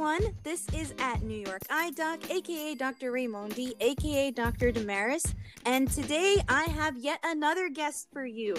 everyone. This is at New York Eye Doc, aka Dr. Raimondi, aka Dr. Damaris, and today I have yet another guest for you.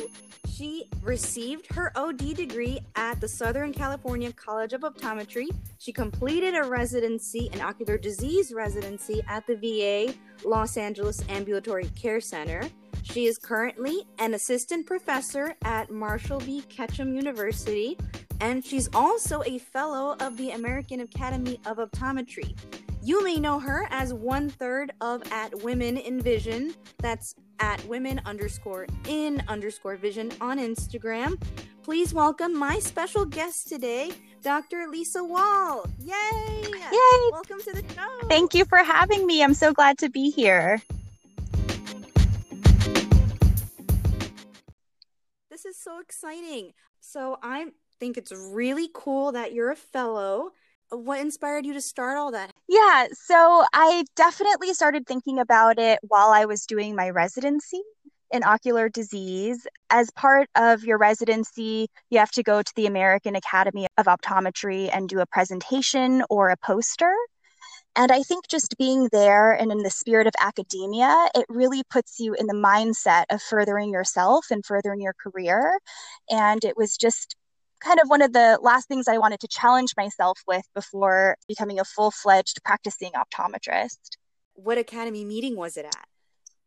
She received her OD degree at the Southern California College of Optometry. She completed a residency, an ocular disease residency at the VA Los Angeles Ambulatory Care Center. She is currently an assistant professor at Marshall B. Ketchum University, and she's also a fellow of the American Academy of Optometry. You may know her as one third of at Women in Vision. That's at women underscore in underscore vision on Instagram. Please welcome my special guest today, Dr. Lisa Wahl. Yay! Yay! Welcome to the show. Thank you for having me. I'm so glad to be here. This is so exciting. So I think it's really cool that you're a fellow. What inspired you to start all that? Yeah, so I definitely started thinking about it while I was doing my residency in ocular disease. As part of your residency, you have to go to the American Academy of Optometry and do a presentation or a poster. And I think just being there and in the spirit of academia, it really puts you in the mindset of furthering yourself and furthering your career. And it was just kind of one of the last things I wanted to challenge myself with before becoming a full fledged practicing optometrist. What academy meeting was it at?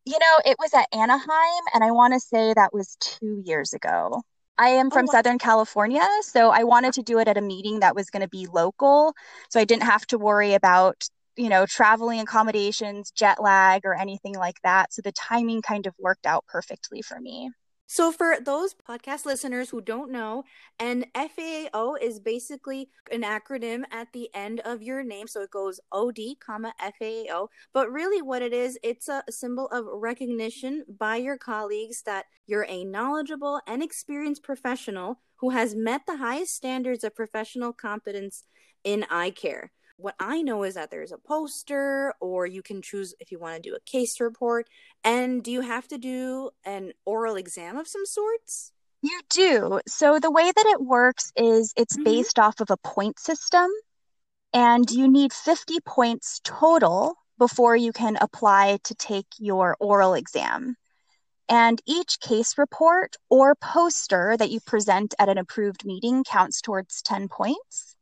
You know, it was at Anaheim, and I want to say that was two years ago. I am oh, from oh, wow. Southern California, so I wanted to do it at a meeting that was going to be local. So I didn't have to worry about, you know, traveling accommodations, jet lag, or anything like that. So the timing kind of worked out perfectly for me. So, for those podcast listeners who don't know, an FAAO is basically an acronym at the end of your name. So it goes OD, comma FAAO. But really, what it is, it's a symbol of recognition by your colleagues that you're a knowledgeable and experienced professional who has met the highest standards of professional competence in eye care. What I know is that there's a poster, or you can choose if you want to do a case report. And do you have to do an oral exam of some sorts? You do. So the way that it works is it's mm-hmm. based off of a point system, and you need 50 points total before you can apply to take your oral exam. And each case report or poster that you present at an approved meeting counts towards 10 points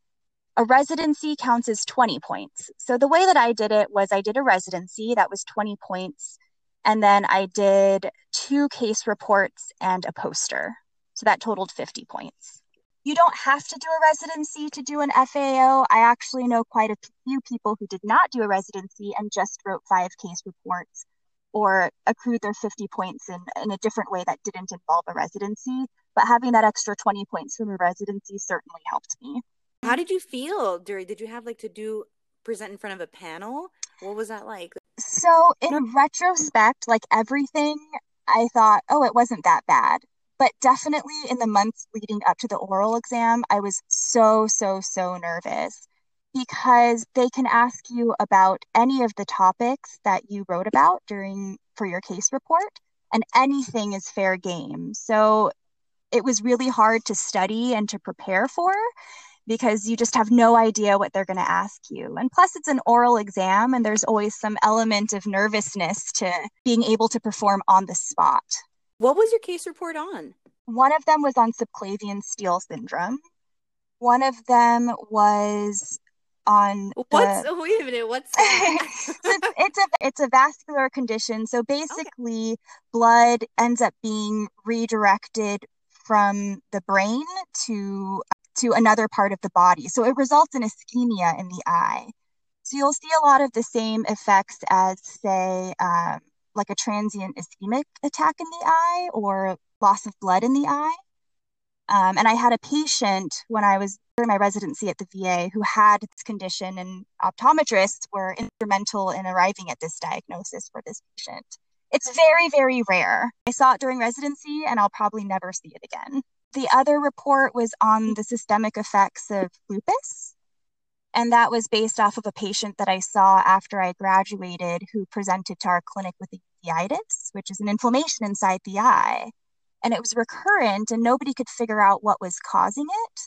a residency counts as 20 points. So the way that I did it was I did a residency that was 20 points. And then I did two case reports and a poster. So that totaled 50 points. You don't have to do a residency to do an FAAO. I actually know quite a few people who did not do a residency and just wrote five case reports or accrued their 50 points in, in a different way that didn't involve a residency. But having that extra 20 points from a residency certainly helped me. How did you feel during? Did you have like to do present in front of a panel? What was that like? So in retrospect, like everything, I thought, oh, it wasn't that bad. But definitely in the months leading up to the oral exam, I was so, so, so nervous because they can ask you about any of the topics that you wrote about during for your case report, and anything is fair game. So it was really hard to study and to prepare for because you just have no idea what they're going to ask you. And plus, it's an oral exam, and there's always some element of nervousness to being able to perform on the spot. What was your case report on? One of them was on subclavian steal syndrome. One of them was on what's oh, wait a minute what's so it's, a it's a vascular condition so basically okay. blood ends up being redirected from the brain to to another part of the body. So it results in ischemia in the eye. So you'll see a lot of the same effects as, say, um, like a transient ischemic attack in the eye or loss of blood in the eye. Um, and I had a patient when I was during my residency at the VA who had this condition, and optometrists were instrumental in arriving at this diagnosis for this patient. It's very, very rare. I saw it during residency, and I'll probably never see it again. The other report was on mm-hmm. the systemic effects of lupus. And that was based off of a patient that I saw after I graduated who presented to our clinic with uveitis, which is an inflammation inside the eye. And it was recurrent, and nobody could figure out what was causing it.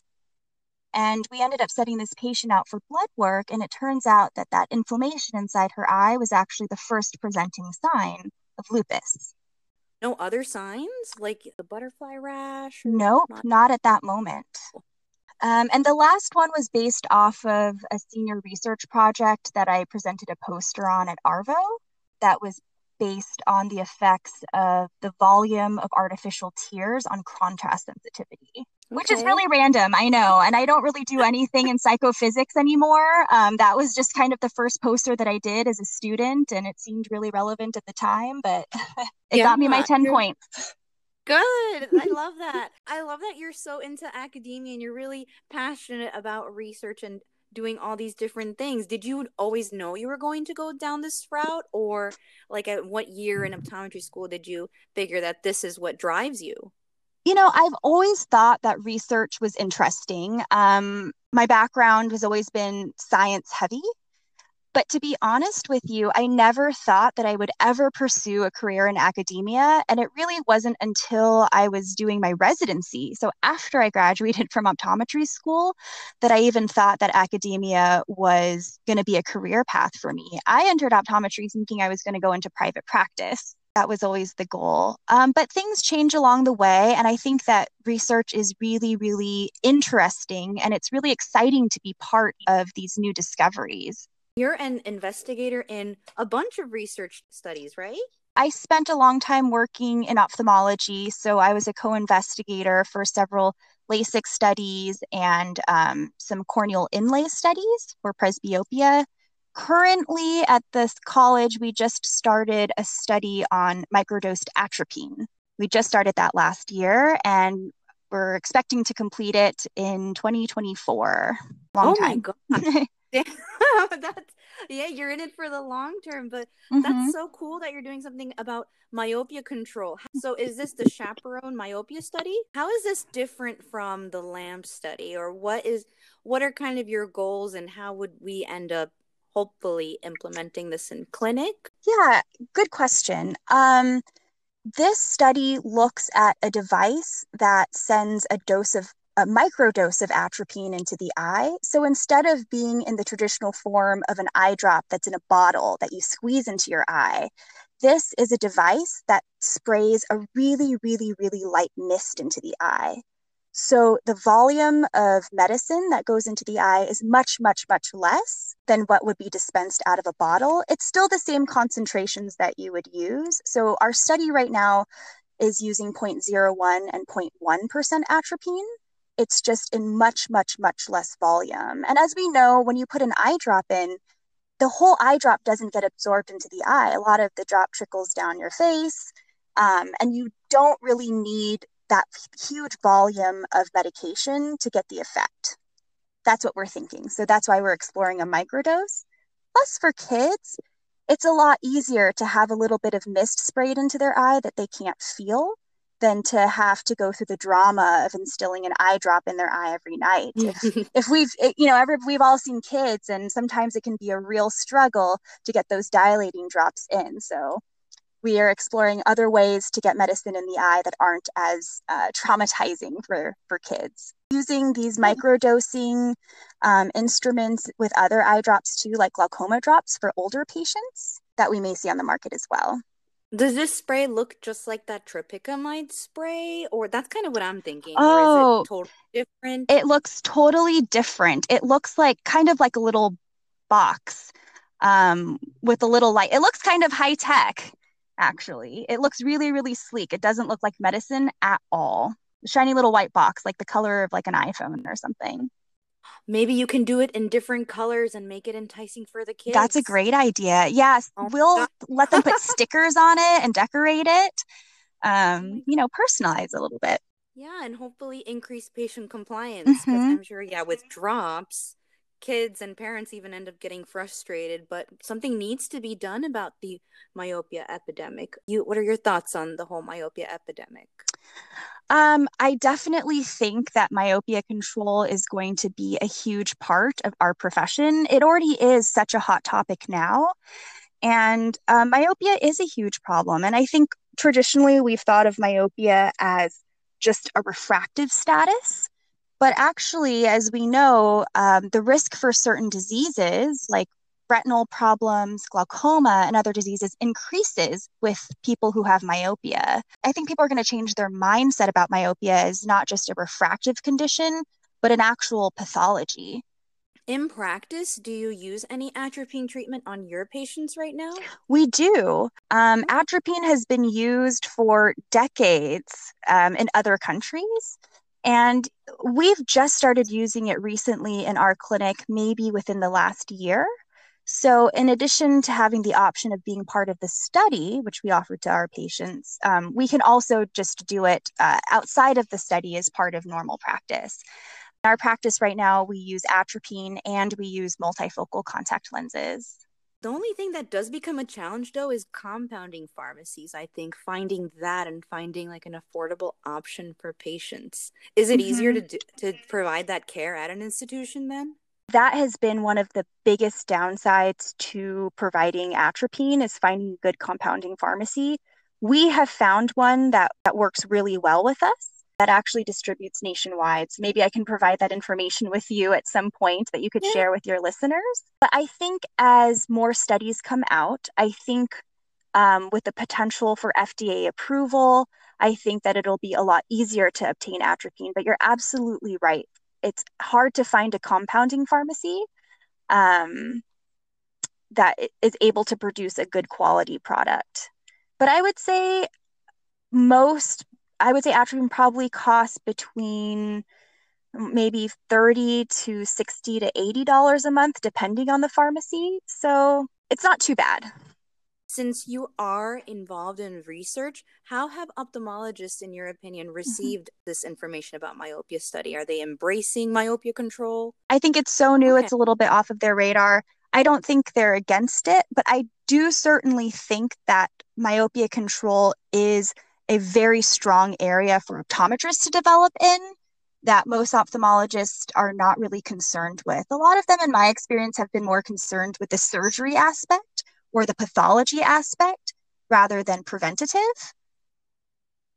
And we ended up setting this patient out for blood work, and it turns out that that inflammation inside her eye was actually the first presenting sign of lupus. No other signs like the butterfly rash? Nope, not-, not at that moment. Um, and the last one was based off of a senior research project that I presented a poster on at ARVO that was based on the effects of the volume of artificial tears on contrast sensitivity, okay. which is really random, I know. And I don't really do anything in psychophysics anymore. Um, that was just kind of the first poster that I did as a student, and it seemed really relevant at the time, but it yeah, got me my 10 points. Good. I love that. I love that you're so into academia and you're really passionate about research and doing all these different things. Did you always know you were going to go down this route or like at what year in optometry school did you figure that this is what drives you? You know, I've always thought that research was interesting. Um, my background has always been science heavy. But to be honest with you, I never thought that I would ever pursue a career in academia. And it really wasn't until I was doing my residency. So after I graduated from optometry school, that I even thought that academia was going to be a career path for me. I entered optometry thinking I was going to go into private practice. That was always the goal. Um, but things change along the way. And I think that research is really, really interesting. And it's really exciting to be part of these new discoveries. You're an investigator in a bunch of research studies, right? I spent a long time working in ophthalmology. So I was a co investigator for several LASIK studies and um, some corneal inlay studies for presbyopia. Currently at this college, we just started a study on microdosed atropine. We just started that last year and we're expecting to complete it in 2024. Long oh time. my God. that's yeah, you're in it for the long term, but mm-hmm. that's so cool that you're doing something about myopia control. So is this the chaperone myopia study? How is this different from the LAMP study or what is what are kind of your goals and how would we end up hopefully implementing this in clinic? Yeah, good question. Um this study looks at a device that sends a dose of a microdose of atropine into the eye. So instead of being in the traditional form of an eye drop that's in a bottle that you squeeze into your eye, this is a device that sprays a really, really, really light mist into the eye. So the volume of medicine that goes into the eye is much, much, much less than what would be dispensed out of a bottle. It's still the same concentrations that you would use. So our study right now is using 0.01 and 0.1% atropine it's just in much, much, much less volume. And as we know, when you put an eye drop in, the whole eye drop doesn't get absorbed into the eye. A lot of the drop trickles down your face, um, and you don't really need that huge volume of medication to get the effect. That's what we're thinking. So that's why we're exploring a microdose. Plus, for kids, it's a lot easier to have a little bit of mist sprayed into their eye that they can't feel than to have to go through the drama of instilling an eye drop in their eye every night. if, if we've, you know, every, we've all seen kids, and sometimes it can be a real struggle to get those dilating drops in. So we are exploring other ways to get medicine in the eye that aren't as uh, traumatizing for for kids. Using these microdosing um, instruments with other eye drops too, like glaucoma drops for older patients that we may see on the market as well. Does this spray look just like that tropicamide spray, or that's kind of what I'm thinking? Oh, it totally different? It looks totally different. It looks like kind of like a little box um, with a little light. It looks kind of high tech, actually. It looks really, really sleek. It doesn't look like medicine at all. shiny little white box, like the color of like an iPhone or something maybe you can do it in different colors and make it enticing for the kids. That's a great idea. Yes, oh we'll let them put stickers on it and decorate it. Um, oh you know, personalize a little bit. Yeah, and hopefully increase patient compliance because mm-hmm. I'm sure, yeah, with drops, kids and parents even end up getting frustrated. But something needs to be done about the myopia epidemic. You, what are your thoughts on the whole myopia epidemic? Um, I definitely think that myopia control is going to be a huge part of our profession. It already is such a hot topic now. And uh, myopia is a huge problem. And I think traditionally we've thought of myopia as just a refractive status. But actually, as we know, um, the risk for certain diseases like retinal problems, glaucoma, and other diseases increases with people who have myopia. I think people are going to change their mindset about myopia as not just a refractive condition, but an actual pathology. In practice, do you use any atropine treatment on your patients right now? We do. Um, atropine has been used for decades um, in other countries. And we've just started using it recently in our clinic, maybe within the last year. So, in addition to having the option of being part of the study, which we offer to our patients, um, we can also just do it uh, outside of the study as part of normal practice. In our practice right now, we use atropine and we use multifocal contact lenses. The only thing that does become a challenge though is compounding pharmacies. I think finding that and finding like an affordable option for patients. Is it mm-hmm. easier to do, to provide that care at an institution then? That has been one of the biggest downsides to providing atropine is finding a good compounding pharmacy. We have found one that, that works really well with us that actually distributes nationwide. So maybe I can provide that information with you at some point that you could yeah. share with your listeners. But I think as more studies come out, I think um, with the potential for FDA approval, I think that it'll be a lot easier to obtain atropine. But you're absolutely right. It's hard to find a compounding pharmacy um, that is able to produce a good quality product. But I would say most I would say atropine probably costs between maybe 30 to 60 to 80 dollars a month depending on the pharmacy so it's not too bad since you are involved in research how have ophthalmologists in your opinion mm-hmm. received mm-hmm. this information about myopia study are they embracing myopia control i think it's so new okay. it's a little bit off of their radar i don't think they're against it but i do certainly think that myopia control is a very strong area for optometrists to develop in that most ophthalmologists are not really concerned with. A lot of them, in my experience, have been more concerned with the surgery aspect or the pathology aspect rather than preventative.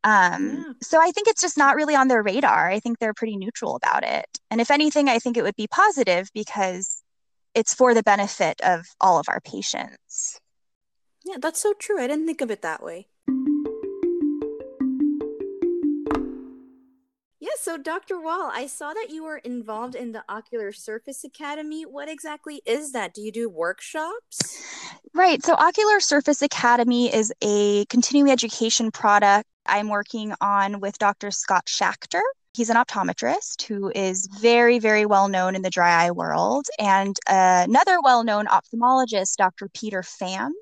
Um, yeah. So I think it's just not really on their radar. I think they're pretty neutral about it. And if anything, I think it would be positive because it's for the benefit of all of our patients. Yeah, that's so true. I didn't think of it that way. So Dr. Wahl, I saw that you were involved in the Ocular Surface Academy. What exactly is that? Do you do workshops? Right. So, Ocular Surface Academy is a continuing education product I'm working on with Dr. Scott Schachter. He's an optometrist who is very, very well known in the dry eye world. And another well known ophthalmologist, Dr. Peter Pham,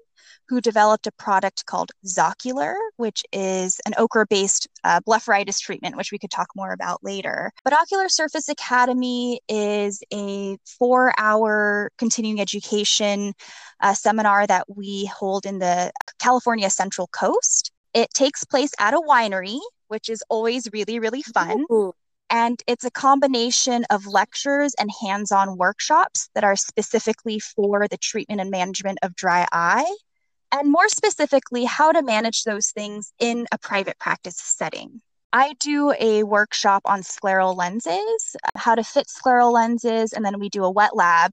who developed a product called Zocular, which is an okra based uh, blepharitis treatment, which we could talk more about later. But Ocular Surface Academy is a four hour continuing education uh, seminar that we hold in the California Central Coast. It takes place at a winery, which is always really, really fun. Ooh. And it's a combination of lectures and hands on workshops that are specifically for the treatment and management of dry eye and more specifically, how to manage those things in a private practice setting. I do a workshop on scleral lenses, how to fit scleral lenses, and then we do a wet lab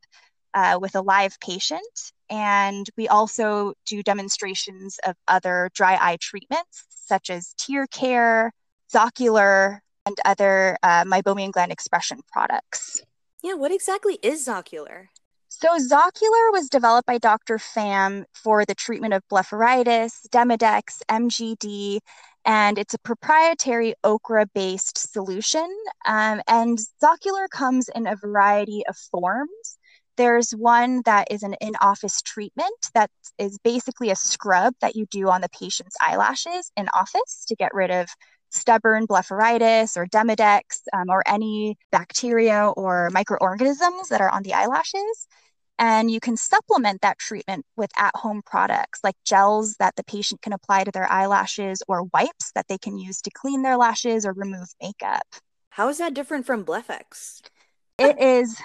uh, with a live patient. And we also do demonstrations of other dry eye treatments, such as TearCare, Zocular, and other uh, meibomian gland expression products. Yeah, what exactly is Zocular? So, Zocular was developed by Dr. Pham for the treatment of blepharitis, Demodex, MGD, and it's a proprietary okra based solution. Um, and Zocular comes in a variety of forms. There's one that is an in office treatment that is basically a scrub that you do on the patient's eyelashes in office to get rid of stubborn blepharitis or Demodex um, or any bacteria or microorganisms that are on the eyelashes. And you can supplement that treatment with at home products like gels that the patient can apply to their eyelashes or wipes that they can use to clean their lashes or remove makeup. How is that different from BlephEx? It is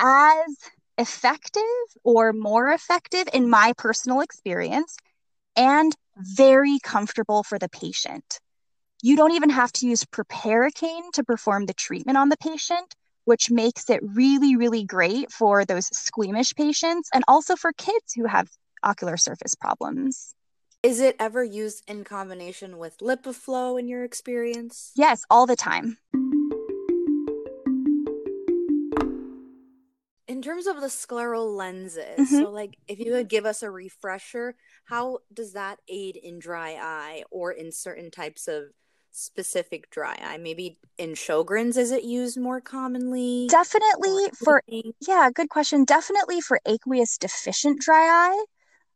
as effective or more effective in my personal experience and very comfortable for the patient. You don't even have to use proparacaine to perform the treatment on the patient, which makes it really, really great for those squeamish patients and also for kids who have ocular surface problems. Is it ever used in combination with LipiFlow in your experience? Yes, all the time. In terms of the scleral lenses, mm-hmm. so like if you could give us a refresher, how does that aid in dry eye or in certain types of specific dry eye? Maybe in Sjogren's, is it used more commonly? Definitely for, yeah, good question. Definitely for aqueous deficient dry eye.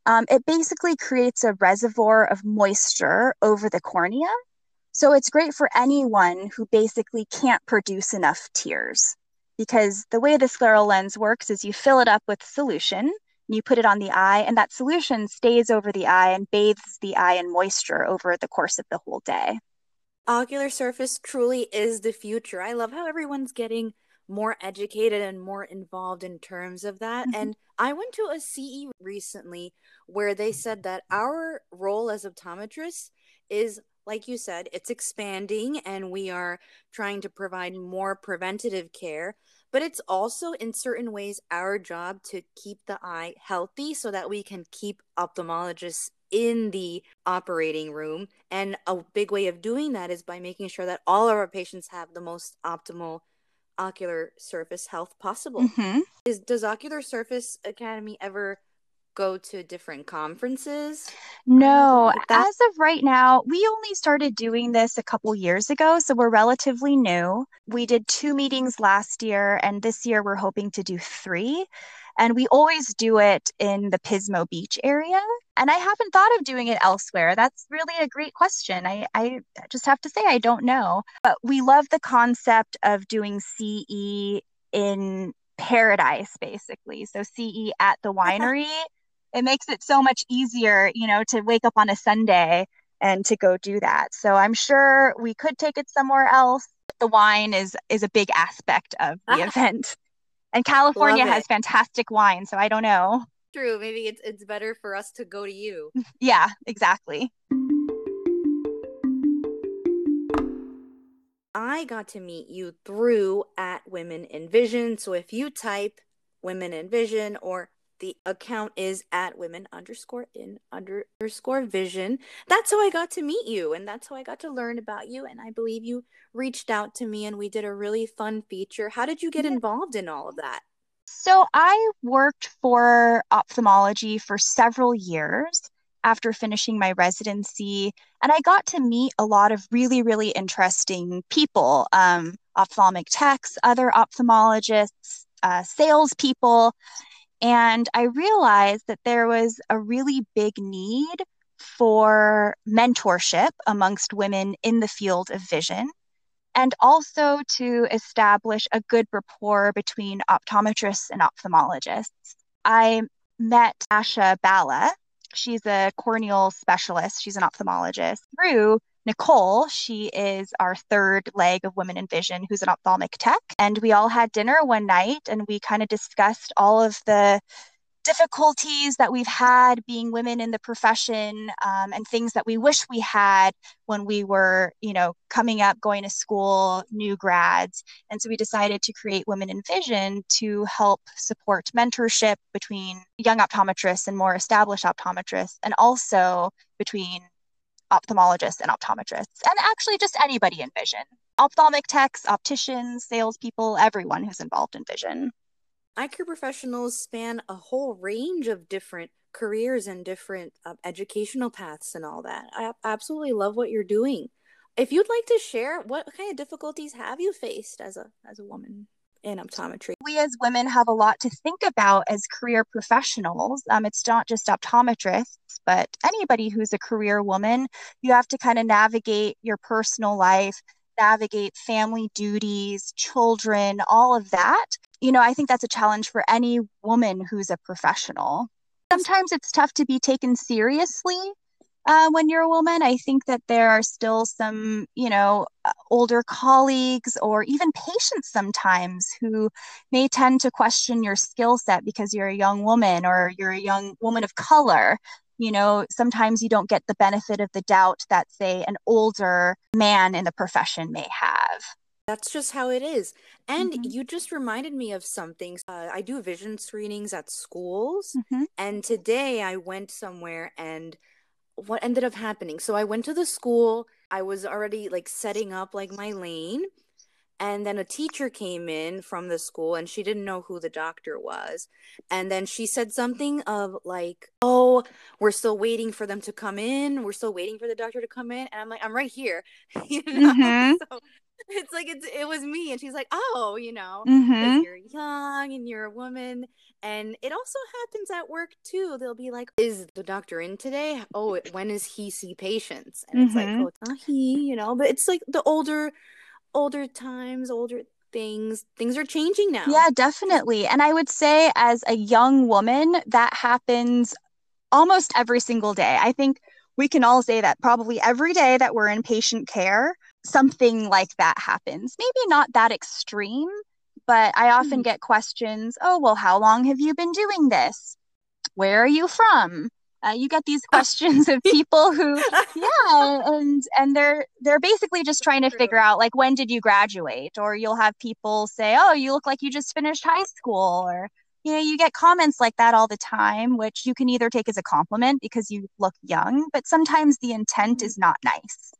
Um, it basically creates a reservoir of moisture over the cornea. So it's great for anyone who basically can't produce enough tears because the way the scleral lens works is you fill it up with solution you put it on the eye and that solution stays over the eye and bathes the eye in moisture over the course of the whole day ocular surface truly is the future i love how everyone's getting more educated and more involved in terms of that mm-hmm. and i went to a ce recently where they said that our role as optometrists is like you said it's expanding and we are trying to provide more preventative care but it's also in certain ways our job to keep the eye healthy so that we can keep ophthalmologists in the operating room. And a big way of doing that is by making sure that all of our patients have the most optimal ocular surface health possible. Mm-hmm. Is does Ocular Surface Academy ever go to different conferences? Um, no, as of right now, we only started doing this a couple years ago, so we're relatively new. We did two meetings last year, and this year we're hoping to do three. And we always do it in the Pismo Beach area. And I haven't thought of doing it elsewhere. That's really a great question. I, I just have to say, I don't know. But we love the concept of doing CE in paradise, basically. So CE at the winery it makes it so much easier, you know, to wake up on a Sunday and to go do that. So I'm sure we could take it somewhere else. The wine is is a big aspect of the ah. event. And California has fantastic wine, so I don't know. True, maybe it's it's better for us to go to you. yeah, exactly. I got to meet you through at Women in Vision. So if you type Women in Vision or the account is at women underscore in underscore vision. That's how I got to meet you, and that's how I got to learn about you. And I believe you reached out to me, and we did a really fun feature. How did you get involved in all of that? So I worked for ophthalmology for several years after finishing my residency, and I got to meet a lot of really, really interesting people um, ophthalmic techs, other ophthalmologists, uh, salespeople. And I realized that there was a really big need for mentorship amongst women in the field of vision, and also to establish a good rapport between optometrists and ophthalmologists. I met Asha Bala. She's a corneal specialist, she's an ophthalmologist, through Nicole, she is our third leg of Women in Vision, who's an ophthalmic tech. And we all had dinner one night and we kind of discussed all of the difficulties that we've had being women in the profession um, and things that we wish we had when we were you know coming up going to school new grads and so we decided to create women in vision to help support mentorship between young optometrists and more established optometrists and also between ophthalmologists and optometrists, and actually just anybody in vision ophthalmic techs, opticians, salespeople, everyone who's involved in vision. Eye care professionals span a whole range of different careers and different uh, educational paths and all that. I absolutely love what you're doing. If you'd like to share, what kind of difficulties have you faced as a as a woman? In optometry. We as women have a lot to think about as career professionals. Um, it's not just optometrists, but anybody who's a career woman. You have to kind of navigate your personal life, navigate family duties, children, all of that. You know, I think that's a challenge for any woman who's a professional. Sometimes it's tough to be taken seriously uh, when you're a woman. I think that there are still some, you know, uh, older colleagues or even patients sometimes who may tend to question your skill set because you're a young woman or you're a young woman of color. you know, sometimes you don't get the benefit of the doubt that, say, an older man in the profession may have. That's just how it is. And mm-hmm. you just reminded me of something. Uh, I do vision screenings at schools. Mm-hmm. And today I went somewhere and what ended up happening. So I went to the school. I was already like setting up like my lane and then a teacher came in from the school and she didn't know who the doctor was and then she said something of like oh we're still waiting for them to come in we're still waiting for the doctor to come in and i'm like i'm right here you know mm-hmm. so it's like it's it was me and she's like oh you know mm-hmm. you're young and you're a woman and it also happens at work too they'll be like is the doctor in today oh when is he see patients and it's mm-hmm. like oh it's not he you know but it's like the older older times, older things. Things are changing now. Yeah, definitely. And I would say, as a young woman, that happens almost every single day. I think we can all say that probably every day that we're in patient care, something like that happens. Maybe not that extreme, but I often mm-hmm. get questions oh, well, how long have you been doing this? Where are you from? Uh, you get these questions of people who yeah and and they're they're basically just trying to figure out like when did you graduate or you'll have people say oh you look like you just finished high school or you know you get comments like that all the time which you can either take as a compliment because you look young but sometimes the intent mm-hmm. is not nice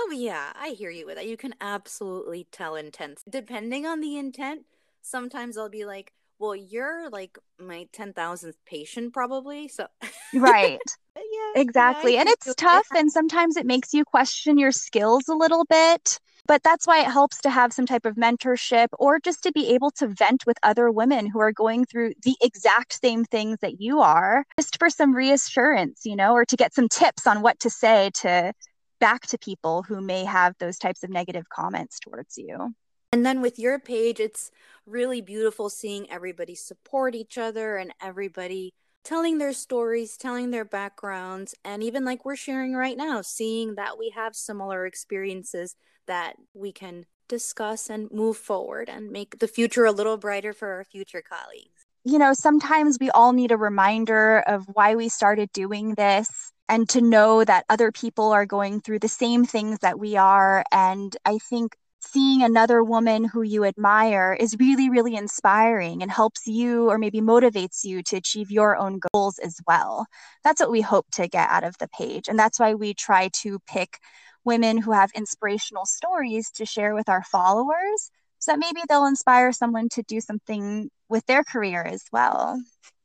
oh yeah i hear you with that you can absolutely tell intent depending on the intent sometimes i'll be like well, you're like my 10,000th patient probably. So, right. yeah, exactly. Yeah, and it's tough. And sometimes it makes you question your skills a little bit. But that's why it helps to have some type of mentorship or just to be able to vent with other women who are going through the exact same things that you are, just for some reassurance, you know, or to get some tips on what to say to back to people who may have those types of negative comments towards you. And then with your page, it's really beautiful seeing everybody support each other and everybody telling their stories, telling their backgrounds, and even like we're sharing right now, seeing that we have similar experiences that we can discuss and move forward and make the future a little brighter for our future colleagues. You know, sometimes we all need a reminder of why we started doing this and to know that other people are going through the same things that we are. And I think seeing another woman who you admire is really, really inspiring and helps you or maybe motivates you to achieve your own goals as well. That's what we hope to get out of the page. And that's why we try to pick women who have inspirational stories to share with our followers so that maybe they'll inspire someone to do something with their career as well.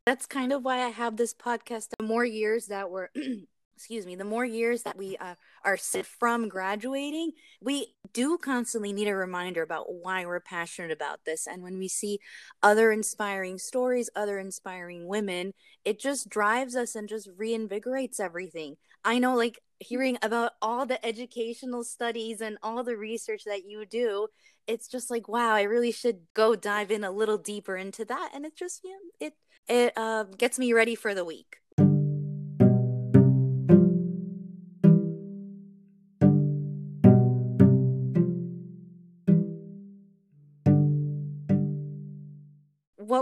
That's kind of why I have this podcast. The more years that we're excuse me, the more years that we uh, are sit from graduating, we do constantly need a reminder about why we're passionate about this. And when we see other inspiring stories, other inspiring women, it just drives us and just reinvigorates everything. I know, like, hearing about all the educational studies and all the research that you do, it's just like, wow, I really should go dive in a little deeper into that. And it just, yeah, it, it uh, gets me ready for the week.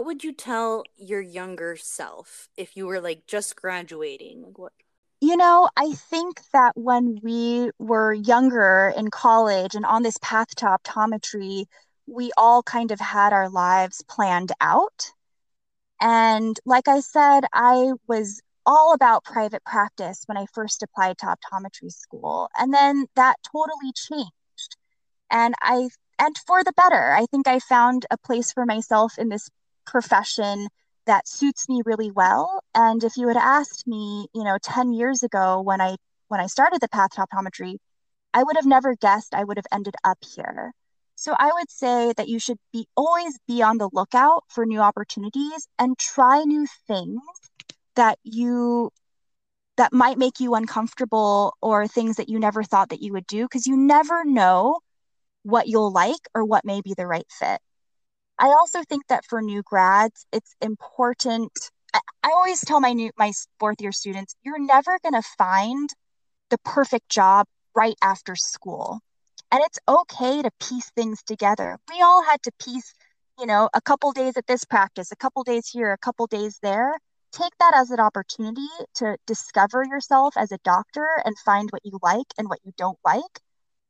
What would you tell your younger self if you were like just graduating? Like what? You know, I think that when we were younger in college and on this path to optometry, we all kind of had our lives planned out. And like I said, I was all about private practice when I first applied to optometry school. And then that totally changed. And I and for the better. I think I found a place for myself in this profession that suits me really well. And if you had asked me, you know, 10 years ago when I when I started the path to optometry, I would have never guessed I would have ended up here. So I would say that you should be always be on the lookout for new opportunities and try new things that you that might make you uncomfortable or things that you never thought that you would do because you never know what you'll like or what may be the right fit. I also think that for new grads, it's important. I, I always tell my new my fourth year students, you're never going to find the perfect job right after school. And it's okay to piece things together. We all had to piece, you know, a couple days at this practice, a couple days here, a couple days there. take that as an opportunity to discover yourself as a doctor and find what you like and what you don't like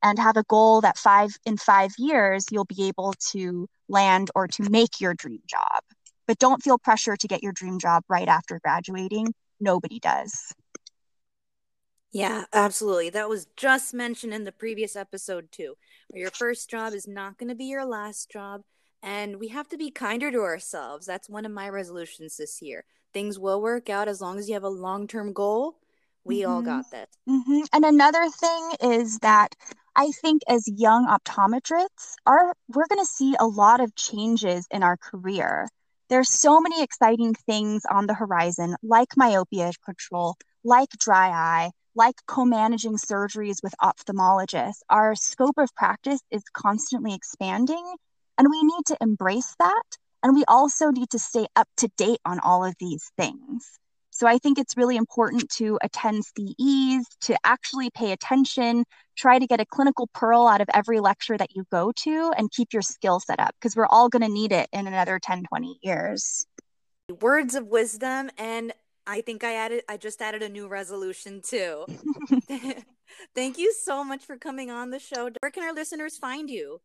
and have a goal that five in five years you'll be able to land or to make your dream job. But don't feel pressure to get your dream job right after graduating. Nobody does. Yeah absolutely. That was just mentioned in the previous episode too. Where your first job is not going to be your last job and we have to be kinder to ourselves. That's one of my resolutions this year. Things will work out as long as you have a long-term goal we mm-hmm. all got this mm-hmm. and another thing is that I think as young optometrists, our we're going to see a lot of changes in our career. There's so many exciting things on the horizon, like myopia control, like dry eye, like co-managing surgeries with ophthalmologists. Our scope of practice is constantly expanding, and we need to embrace that. And we also need to stay up to date on all of these things. So I think it's really important to attend CEs, to actually pay attention, try to get a clinical pearl out of every lecture that you go to, and keep your skill set up because we're all going to need it in another 10, 20 years. Words of wisdom. And I think I added, I just added a new resolution too. Thank you so much for coming on the show. Where can our listeners find you?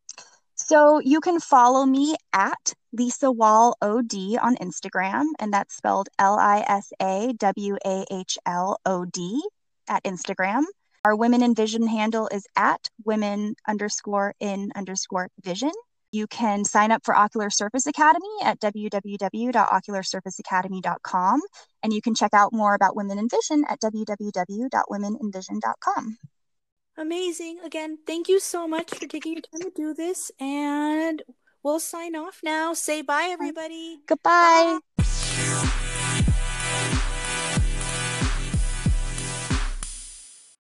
So you can follow me at Lisa Wahl OD on Instagram, and that's spelled L I S A W A H L O D at Instagram. Our Women in Vision handle is at women underscore in underscore vision. You can sign up for Ocular Surface Academy at www.ocularsurfaceacademy.com. And you can check out more about Women in Vision at www.womeninvision.com. Amazing. Again, thank you so much for taking your time to do this. And we'll sign off now. Say bye, everybody. Goodbye. Bye.